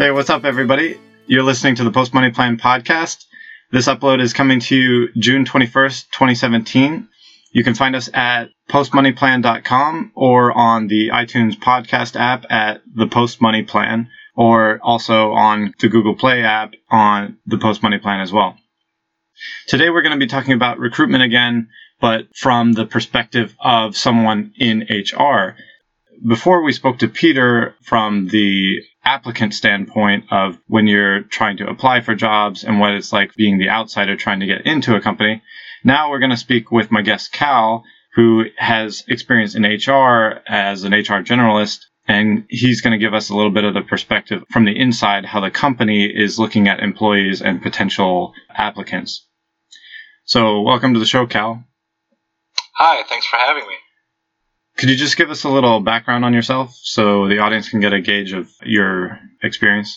Hey, what's up, everybody? You're listening to the Post Money Plan podcast. This upload is coming to you June 21st, 2017. You can find us at postmoneyplan.com or on the iTunes podcast app at the Post Money Plan, or also on the Google Play app on the Post Money Plan as well. Today we're going to be talking about recruitment again, but from the perspective of someone in HR. Before we spoke to Peter from the applicant standpoint of when you're trying to apply for jobs and what it's like being the outsider trying to get into a company. Now we're going to speak with my guest Khal, who has experience in HR as an HR generalist. And he's going to give us a little bit of the perspective from the inside how the company is looking at employees and potential applicants. So, welcome to the show, Khal. Hi, thanks for having me. Could you just give us a little background on yourself so the audience can get a gauge of your experience?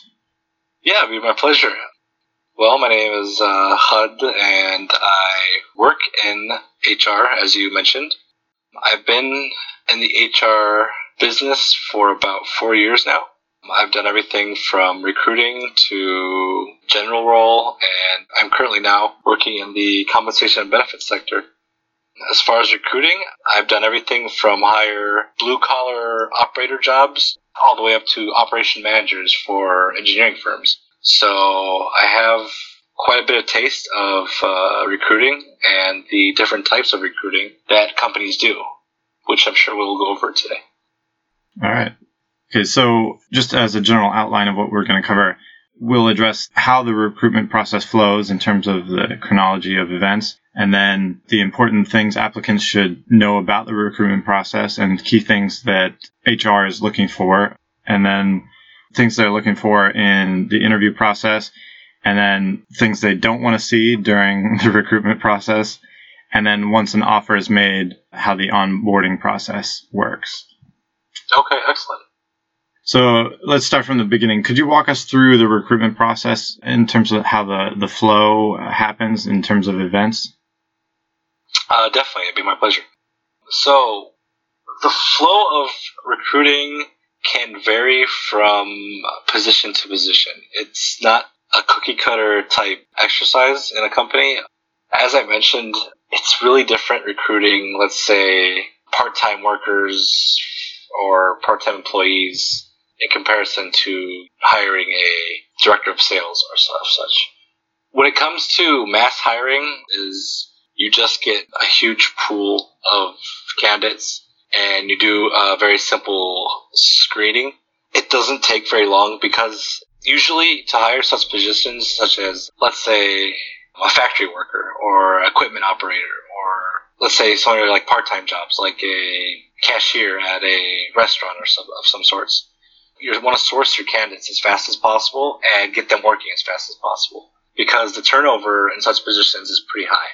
Yeah, it'd be my pleasure. Well, my name is uh, Hud, and I work in HR, as you mentioned. I've been in the HR business for about four years now. I've done everything from recruiting to general role, and I'm currently now working in the compensation and benefits sector. As far as recruiting, I've done everything from hire blue collar operator jobs all the way up to operation managers for engineering firms. So I have quite a bit of taste of uh, recruiting and the different types of recruiting that companies do, which I'm sure we'll go over today. All right. Okay, so just as a general outline of what we're going to cover, we'll address how the recruitment process flows in terms of the chronology of events, and then the important things applicants should know about the recruitment process and key things that HR is looking for, and then things they're looking for in the interview process, and then things they don't want to see during the recruitment process, and then once an offer is made, how the onboarding process works. Okay, excellent. So let's start from the beginning. Could you walk us through the recruitment process in terms of how the, the flow happens in terms of events? Uh, definitely, it'd be my pleasure. So, the flow of recruiting can vary from position to position. It's not a cookie cutter type exercise in a company. As I mentioned, it's really different recruiting, let's say, part time workers or part time employees in comparison to hiring a director of sales or such. When it comes to mass hiring, is you just get a huge pool of candidates and you do a very simple screening. It doesn't take very long because usually to hire such positions such as let's say a factory worker or equipment operator or let's say some of like part-time jobs like a cashier at a restaurant or some of some sorts you want to source your candidates as fast as possible and get them working as fast as possible because the turnover in such positions is pretty high.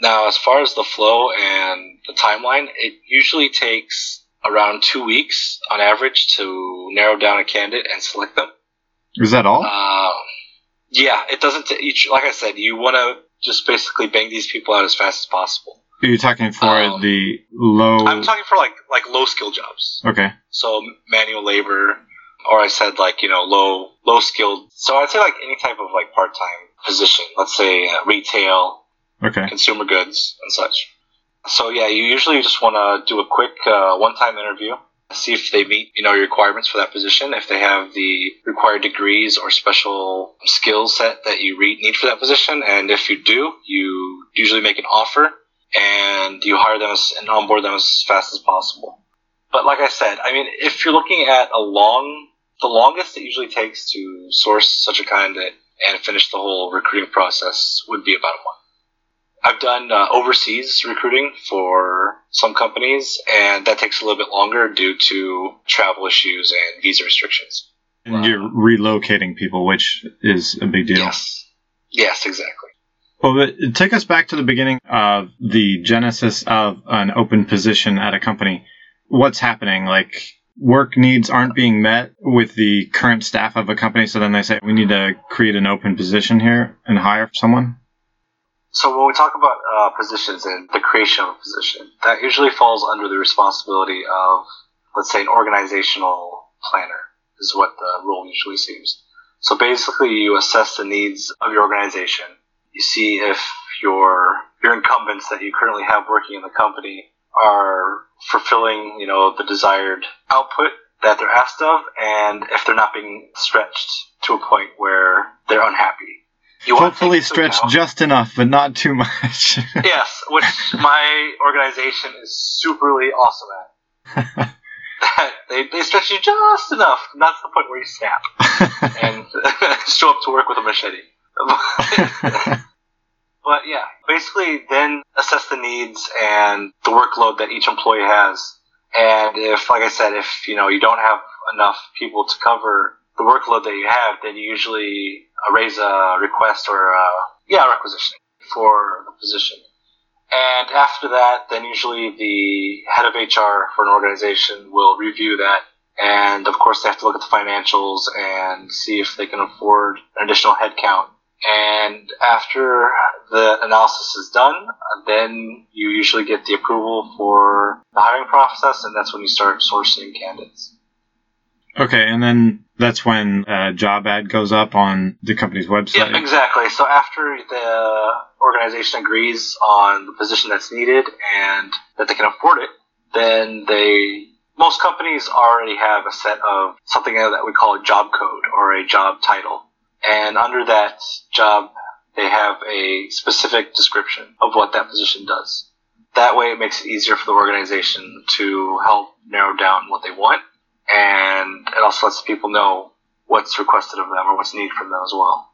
Now, as far as the flow and the timeline, it usually takes around two weeks on average to narrow down a candidate and select them. Is that all? Uh, yeah, it doesn't. T- each, like I said, you want to just basically bang these people out as fast as possible. Are you talking for um, the low? I'm talking for like like low skill jobs. Okay. So manual labor, or I said like you know low low skilled. So I'd say like any type of like part time position. Let's say uh, retail, okay, consumer goods and such. So yeah, you usually just want to do a quick uh, one time interview, see if they meet you know your requirements for that position, if they have the required degrees or special skill set that you re- need for that position, and if you do, you usually make an offer and you hire them and onboard them as fast as possible. But like I said, I mean, if you're looking at a long the longest it usually takes to source such a candidate and finish the whole recruiting process would be about a month. I've done uh, overseas recruiting for some companies, and that takes a little bit longer due to travel issues and visa restrictions. And you're relocating people, which is a big deal. Yes. Yes, exactly. Well, but take us back to the beginning of the genesis of an open position at a company. What's happening? Like, work needs aren't being met with the current staff of a company, so then they say we need to create an open position here and hire someone? So when we talk about uh, positions and the creation of a position, that usually falls under the responsibility of, let's say, an organizational planner is what the role usually seems. So basically, you assess the needs of your organization. You see if your your incumbents that you currently have working in the company are fulfilling, you know, the desired output that they're asked of, and if they're not being stretched to a point where they're unhappy. You Hopefully stretched just enough, but not too much. yes, which my organization is superly awesome at. they, they stretch you just enough, not to the point where you snap and show up to work with a machete. but yeah, basically then assess the needs and the workload that each employee has. And if, like I said, if you know you don't have enough people to cover the workload that you have, then you usually Uh, raise a request or a, yeah, a requisition for the position. And after that, then usually the head of HR for an organization will review that. And of course, they have to look at the financials and see if they can afford an additional headcount. And after the analysis is done, then you usually get the approval for the hiring process, and that's when you start sourcing candidates. Okay, and then that's when a job ad goes up on the company's website. Yeah, exactly. So after the organization agrees on the position that's needed and that they can afford it, then they most companies already have a set of something that we call a job code or a job title. And under that job, they have a specific description of what that position does. That way, it makes it easier for the organization to help narrow down what they want and it also lets people know what's requested of them or what's needed from them as well.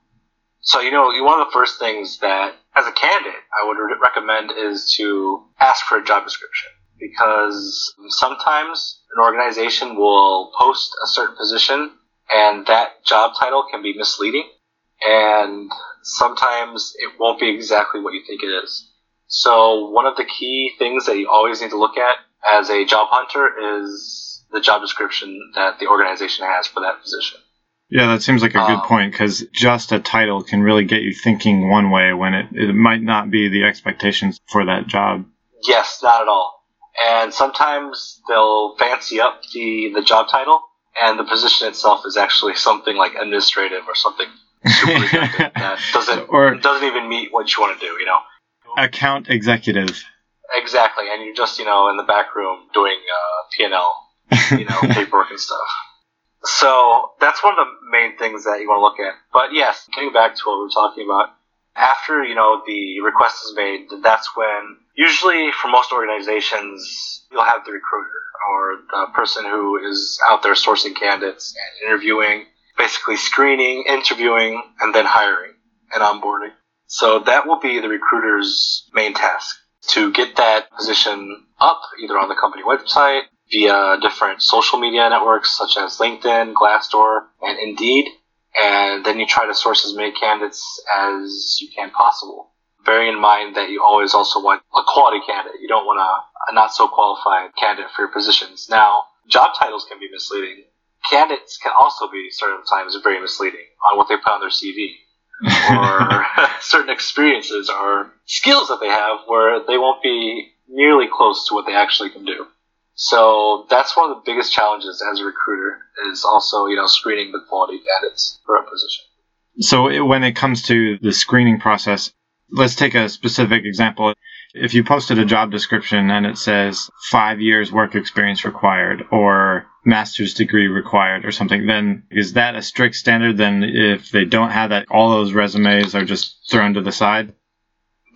So, you know, one of the first things that, as a candidate, I would recommend is to ask for a job description because sometimes an organization will post a certain position and that job title can be misleading and sometimes it won't be exactly what you think it is. So, one of the key things that you always need to look at as a job hunter is the job description that the organization has for that position. Yeah, that seems like a good um, point because just a title can really get you thinking one way when it, it might not be the expectations for that job. Yes, not at all. And sometimes they'll fancy up the, the job title, and the position itself is actually something like administrative or something that doesn't or doesn't even meet what you want to do. You know, account executive. Exactly, and you're just you know in the back room doing uh, P and L you know, paperwork and stuff. So that's one of the main things that you want to look at. But yes, getting back to what we were talking about, after you know the request is made, that's when usually for most organizations you'll have the recruiter or the person who is out there sourcing candidates and interviewing, basically screening, interviewing, and then hiring and onboarding. So that will be the recruiter's main task to get that position up either on the company website via different social media networks such as LinkedIn, Glassdoor, and Indeed. And then you try to source as many candidates as you can possible. Bearing in mind that you always also want a quality candidate. You don't want a, a not so qualified candidate for your positions. Now, job titles can be misleading. Candidates can also be certain times very misleading on what they put on their CV. or certain experiences or skills that they have where they won't be nearly close to what they actually can do. So that's one of the biggest challenges as a recruiter is also, you know, screening the quality candidates for a position. So when it comes to the screening process, let's take a specific example. If you posted a job description and it says five years work experience required or master's degree required or something, then is that a strict standard? Then if they don't have that, all those resumes are just thrown to the side?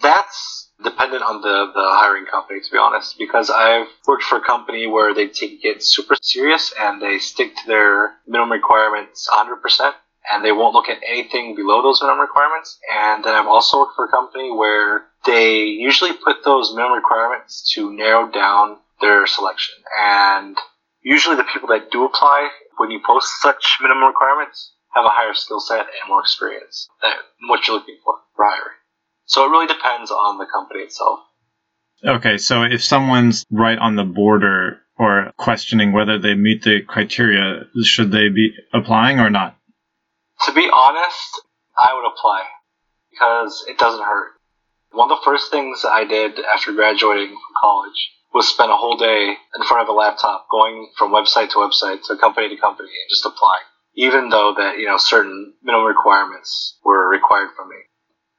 That's dependent on the, the hiring company, to be honest, because I've worked for a company where they take it super serious and they stick to their minimum requirements 100% and they won't look at anything below those minimum requirements. And then I've also worked for a company where they usually put those minimum requirements to narrow down their selection. And usually the people that do apply when you post such minimum requirements have a higher skill set and more experience than what you're looking for for hiring. So it really depends on the company itself. Okay, so if someone's right on the border or questioning whether they meet the criteria, should they be applying or not? To be honest, I would apply because it doesn't hurt. One of the first things I did after graduating from college was spend a whole day in front of a laptop going from website to website to company to company and just applying. even though that you know certain minimum requirements were required from me.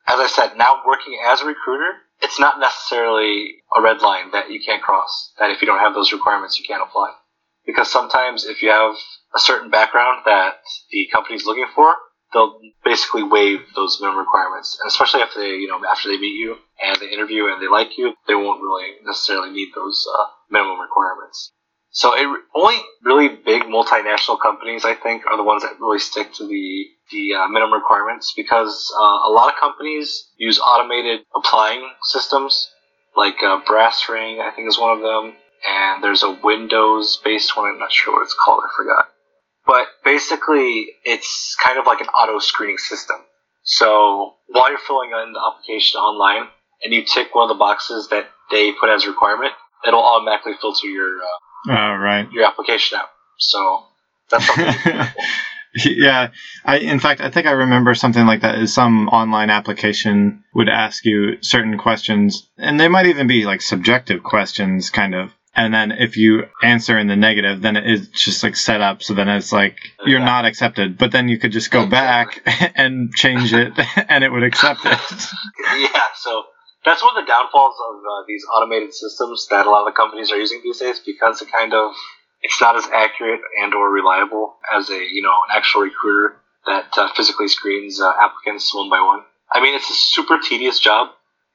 As I said, now working as a recruiter, it's not necessarily a red line that you can't cross. That if you don't have those requirements, you can't apply. Because sometimes if you have a certain background that the company's looking for, they'll basically waive those minimum requirements. And especially if they, you know, after they meet you and they interview and they like you, they won't really necessarily need those uh, minimum requirements. So it, only really big multinational companies, I think, are the ones that really stick to the the uh, minimum requirements because uh, a lot of companies use automated applying systems, like uh, Brass Ring, I think is one of them, and there's a Windows-based one. I'm not sure what it's called. I forgot. But basically, it's kind of like an auto screening system. So while you're filling in the application online, and you tick one of the boxes that they put as a requirement, it'll automatically filter your uh, Oh, right. your application app. So that's something. yeah, I in fact I think I remember something like that. Is some online application would ask you certain questions, and they might even be like subjective questions, kind of. And then if you answer in the negative, then it's just like set up so then it's like you're not accepted. But then you could just go back and change it, and it would accept it. yeah, so that's one of the downfalls of uh, these automated systems that a lot of companies are using these days because it kind of it's not as accurate and or reliable as a you know an actual recruiter that uh, physically screens uh, applicants one by one. I mean, it's a super tedious job.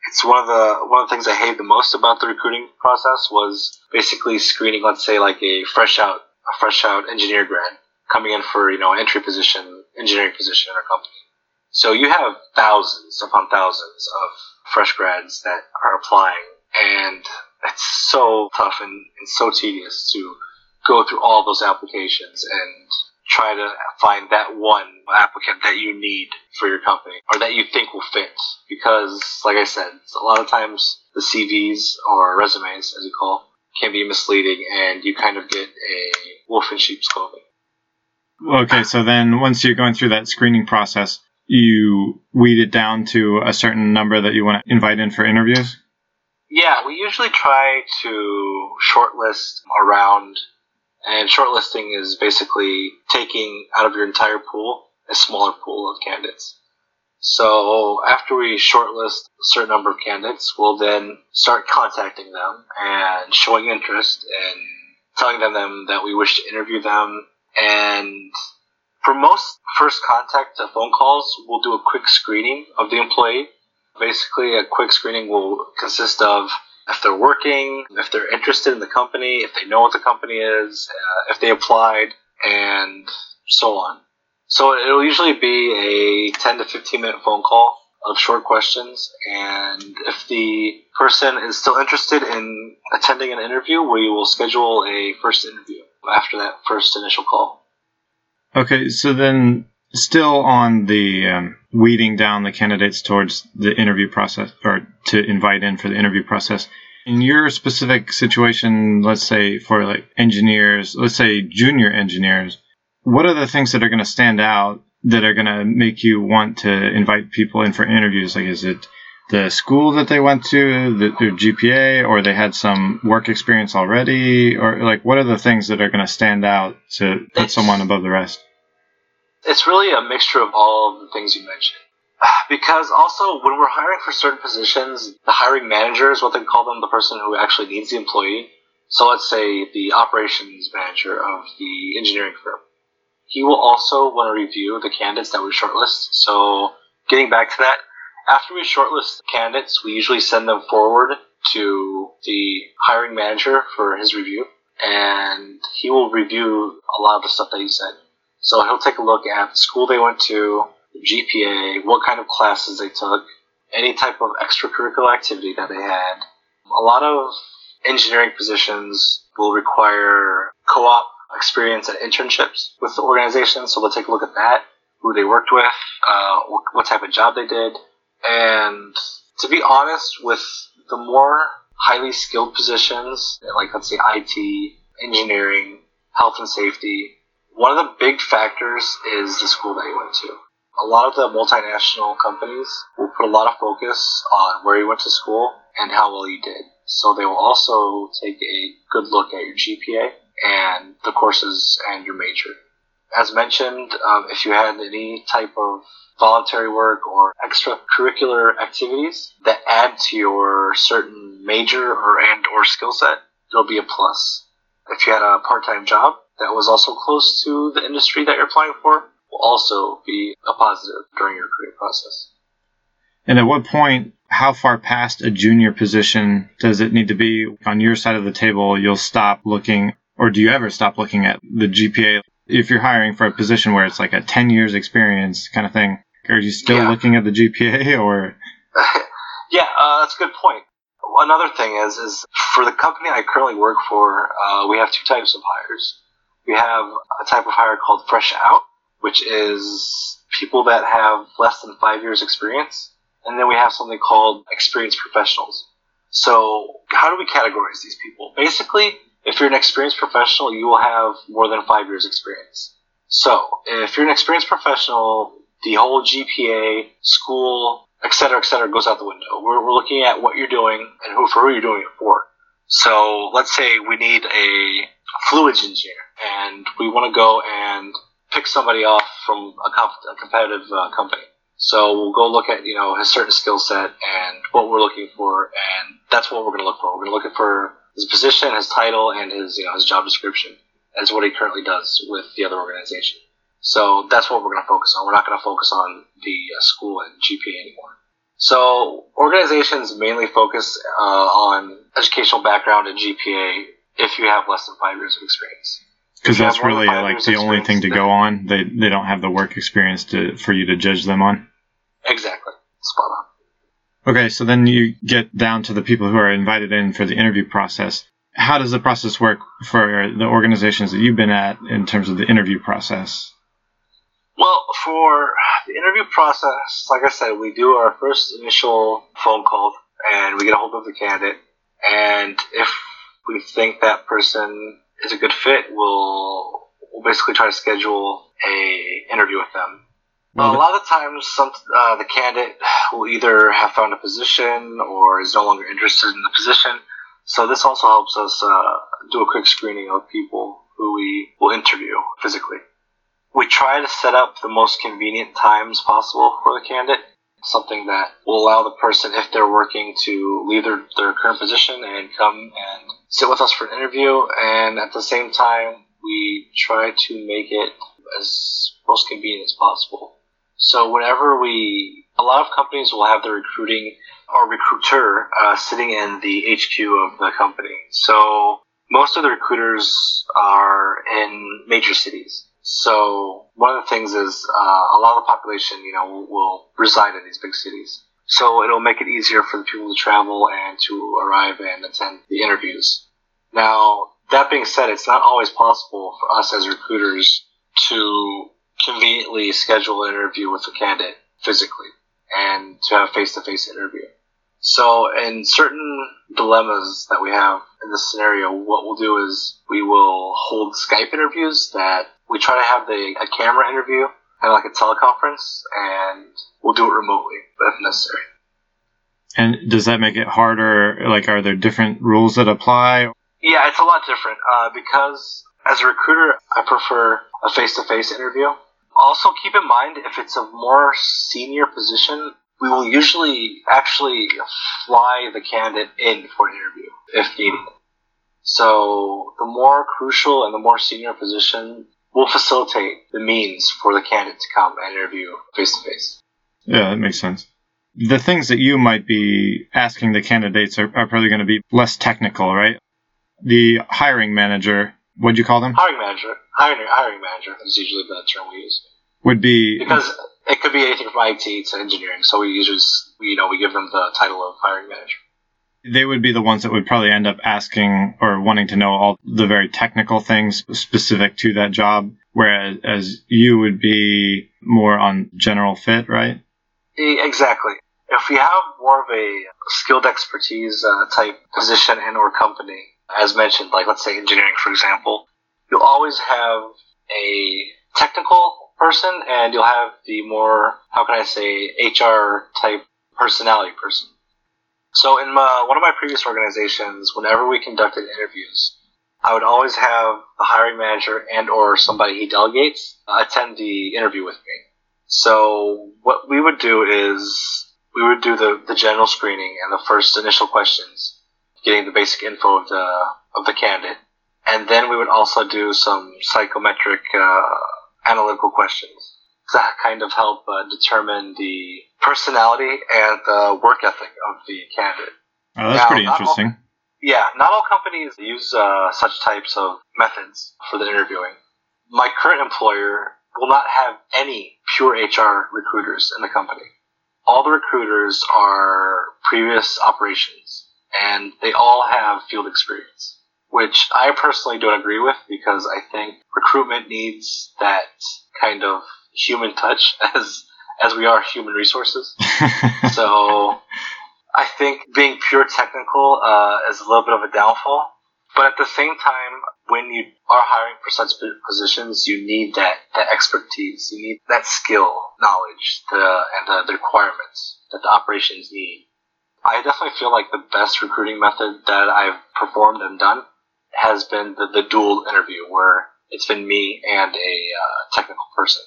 It's one of the one of the things I hated the most about the recruiting process was basically screening, let's say, like a fresh out a fresh out engineer grad coming in for you know entry position engineering position in our company. So you have thousands upon thousands of fresh grads that are applying, and it's so tough and, and so tedious to go through all those applications and try to find that one applicant that you need for your company or that you think will fit. Because, like I said, a lot of times the CVs or resumes, as you call, can be misleading, and you kind of get a wolf in sheep's clothing. Okay, so then once you're going through that screening process, you weed it down to a certain number that you want to invite in for interviews? Yeah, we usually try to shortlist around, and shortlisting is basically taking out of your entire pool a smaller pool of candidates. So after we shortlist a certain number of candidates, we'll then start contacting them and showing interest and telling them that we wish to interview them. And for most first contact phone calls, we'll do a quick screening of the employee. Basically, a quick screening will consist of if they're working, if they're interested in the company, if they know what the company is, uh, if they applied, and so on. So it'll usually be a 10 to 15 minute phone call of short questions, and if the person is still interested in attending an interview, we will schedule a first interview after that first initial call. Okay, so then still on the um, weeding down the candidates towards the interview process or to invite in for the interview process. In your specific situation, let's say for like engineers, let's say junior engineers, what are the things that are going to stand out that are going to make you want to invite people in for interviews? Like, is it the school that they went to, the, their GPA, or they had some work experience already, or like what are the things that are going to stand out to put someone above the rest? It's really a mixture of all of the things you mentioned. Because also, when we're hiring for certain positions, the hiring manager is what they call them, the person who actually needs the employee. So let's say the operations manager of the engineering firm. He will also want to review the candidates that we shortlist. So getting back to that, after we shortlist candidates, we usually send them forward to the hiring manager for his review, and he will review a lot of the stuff that you said. So he'll take a look at the school they went to, GPA, what kind of classes they took, any type of extracurricular activity that they had. A lot of engineering positions will require co-op experience and internships with the organization, so they'll take a look at that, who they worked with, uh, what type of job they did, and to be honest, with the more highly skilled positions, like let's say IT, engineering, health and safety, one of the big factors is the school that you went to. A lot of the multinational companies will put a lot of focus on where you went to school and how well you did. So they will also take a good look at your GPA and the courses and your major. as mentioned, um, if you had any type of voluntary work or extracurricular activities that add to your certain major or and or skill set, it'll be a plus. If you had a part-time job that was also close to the industry that you're applying for, will also be a positive during your career process. And at what point, how far past a junior position does it need to be on your side of the table? You'll stop looking, or do you ever stop looking at the GPA? If you're hiring for a position where it's like a 10 years experience kind of thing, are you still Yeah. looking at the GPA or? yeah, uh, that's a good point. Another thing is, is for the company I currently work for, uh, we have two types of hires. We have a type of hire called fresh out, which is people that have less than five years experience, and then we have something called experienced professionals. So how do we categorize these people? Basically, if you're an experienced professional, you will have more than five years experience. So if you're an experienced professional, the whole GPA, school, et cetera, et cetera, goes out the window. We're, we're looking at what you're doing and who for who you're doing it for. So let's say we need a fluids engineer, and we want to go and pick somebody off from a, comp- a competitive uh, company. So we'll go look at you know his certain skill set and what we're looking for, and that's what we're going to look for. We're going to look for his position, his title, and his you know his job description as what he currently does with the other organization. So that's what we're going to focus on. We're not going to focus on the uh, school and GPA anymore. So organizations mainly focus uh, on educational background and GPA if you have less than five years of experience. Because that's have more than really like the only thing to go on. They they don't have the work experience to for you to judge them on. Exactly. Spot on. Okay, so then you get down to the people who are invited in for the interview process. How does the process work for the organizations that you've been at in terms of the interview process? Well, for the interview process, like I said, we do our first initial phone call and we get a hold of the candidate. And if we think that person is a good fit, we'll, we'll basically try to schedule a interview with them. Well, a lot of the times, some, uh, the candidate will either have found a position or is no longer interested in the position. So this also helps us uh, do a quick screening of people who we will interview physically. We try to set up the most convenient times possible for the candidate, something that will allow the person, if they're working, to leave their, their current position and come and sit with us for an interview. And at the same time, we try to make it as most convenient as possible. So whenever we, a lot of companies will have their recruiting or recruiter uh, sitting in the HQ of the company. So most of the recruiters are in major cities. So one of the things is uh, a lot of the population, you know, will, will reside in these big cities. So it'll make it easier for the people to travel and to arrive and attend the interviews. Now, that being said, it's not always possible for us as recruiters to conveniently schedule an interview with a candidate physically and to have a face-to-face interview. So in certain dilemmas that we have in this scenario, what we'll do is we will hold Skype interviews that we try to have the, a camera interview, kind of like a teleconference, and we'll do it remotely if necessary. and does that make it harder? Like, are there different rules that apply? Yeah, it's a lot different uh, because as a recruiter, I prefer a face-to-face interview. Also, keep in mind if it's a more senior position, we will usually actually fly the candidate in for an interview if needed. So the more crucial and the more senior position will facilitate the means for the candidate to come and interview face-to-face. Yeah, that makes sense. The things that you might be asking the candidates are, are probably going to be less technical, right? The hiring manager, what'd you call them? Hiring manager, hiring, hiring manager is usually the term we use. Would be because it could be anything from IT to engineering. So we usually, you know, we give them the title of hiring manager. they would be the ones that would probably end up asking or wanting to know all the very technical things specific to that job, whereas as you would be more on general fit, right? Exactly. If we have more of a skilled expertise uh, type position and or company, as mentioned, like let's say engineering, for example, you'll always have a technical person and you'll have the more, how can I say, HR type personality person. So in my, one of my previous organizations, whenever we conducted interviews, I would always have the hiring manager and or somebody he delegates attend the interview with me. So what we would do is we would do the, the general screening and the first initial questions, getting the basic info of the of the candidate, and then we would also do some psychometric uh, analytical questions that kind of help uh, determine the personality and the work ethic of the candidate. Oh, that's Now, pretty not all- interesting. Yeah, not all companies use uh, such types of methods for the interviewing. My current employer will not have any pure HR recruiters in the company. All the recruiters are previous operations, and they all have field experience, which I personally don't agree with because I think recruitment needs that kind of human touch as as we are human resources. So I think being pure technical uh, is a little bit of a downfall. But at the same time, when you are hiring for such positions, you need that, that expertise. You need that skill, knowledge, the, and the, the requirements that the operations need. I definitely feel like the best recruiting method that I've performed and done has been the, the dual interview, where it's been me and a uh, technical person.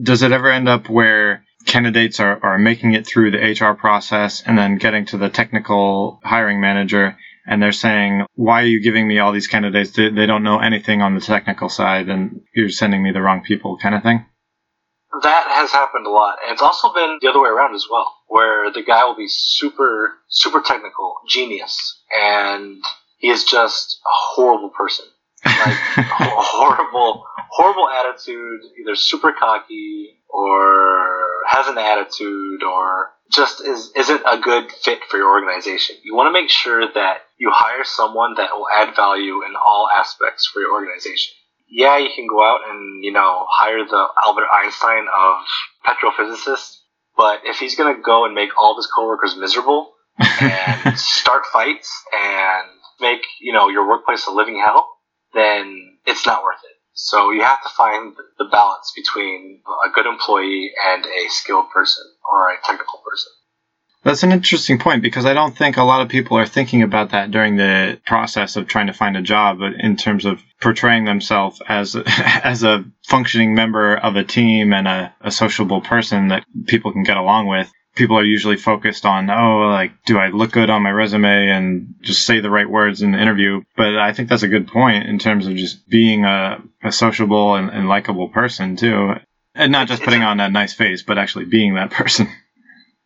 Does it ever end up where candidates are, are making it through the HR process and then getting to the technical hiring manager and they're saying, why are you giving me all these candidates? They, they don't know anything on the technical side and you're sending me the wrong people kind of thing? That has happened a lot. And it's also been the other way around as well, where the guy will be super, super technical, genius, and he is just a horrible person. Like, horrible, horrible attitude, either super cocky or has an attitude or just is, isn't a good fit for your organization. You want to make sure that you hire someone that will add value in all aspects for your organization yeah, you can go out and, you know, hire the Albert Einstein of petrophysicists, but if he's going to go and make all of his coworkers miserable and start fights and make, you know, your workplace a living hell, then it's not worth it. So you have to find the balance between a good employee and a skilled person or a technical person. That's an interesting point because I don't think a lot of people are thinking about that during the process of trying to find a job but in terms of portraying themselves as as a functioning member of a team and a, a sociable person that people can get along with. People are usually focused on, oh, like, do I look good on my resume and just say the right words in the interview? But I think that's a good point in terms of just being a, a sociable and, and likable person too. And not just putting on a nice face, but actually being that person.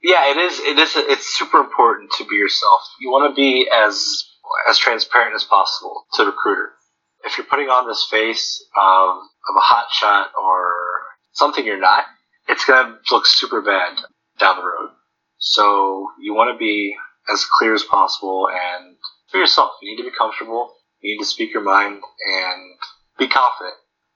Yeah, it is. It is. It's super important to be yourself. You want to be as as transparent as possible to the recruiter. If you're putting on this face of of a hot shot or something you're not, it's gonna look super bad down the road. So you want to be as clear as possible and for yourself. You need to be comfortable. You need to speak your mind and be confident.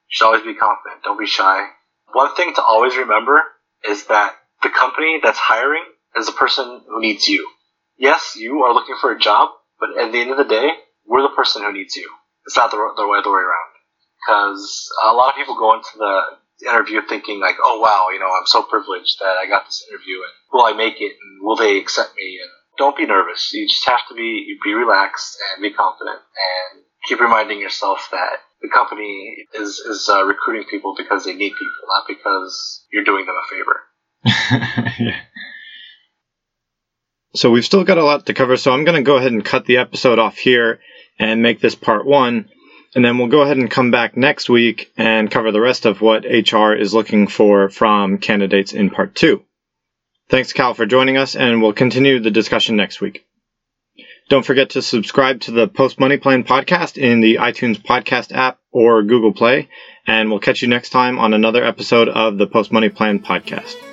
You should always be confident. Don't be shy. One thing to always remember is that the company that's hiring is the person who needs you. Yes, you are looking for a job, but at the end of the day, we're the person who needs you. It's not the, the other way around. Because a lot of people go into the interview thinking like, oh wow, you know, I'm so privileged that I got this interview and will I make it and will they accept me? And don't be nervous. You just have to be, be relaxed and be confident and keep reminding yourself that the company is, is uh, recruiting people because they need people, not because you're doing them a favor. yeah. So we've still got a lot to cover, so I'm going to go ahead and cut the episode off here and make this part one. And then we'll go ahead and come back next week and cover the rest of what HR is looking for from candidates in part two. Thanks, Khal, for joining us, and we'll continue the discussion next week. Don't forget to subscribe to the Post Money Plan podcast in the iTunes podcast app or Google Play, and we'll catch you next time on another episode of the Post Money Plan podcast.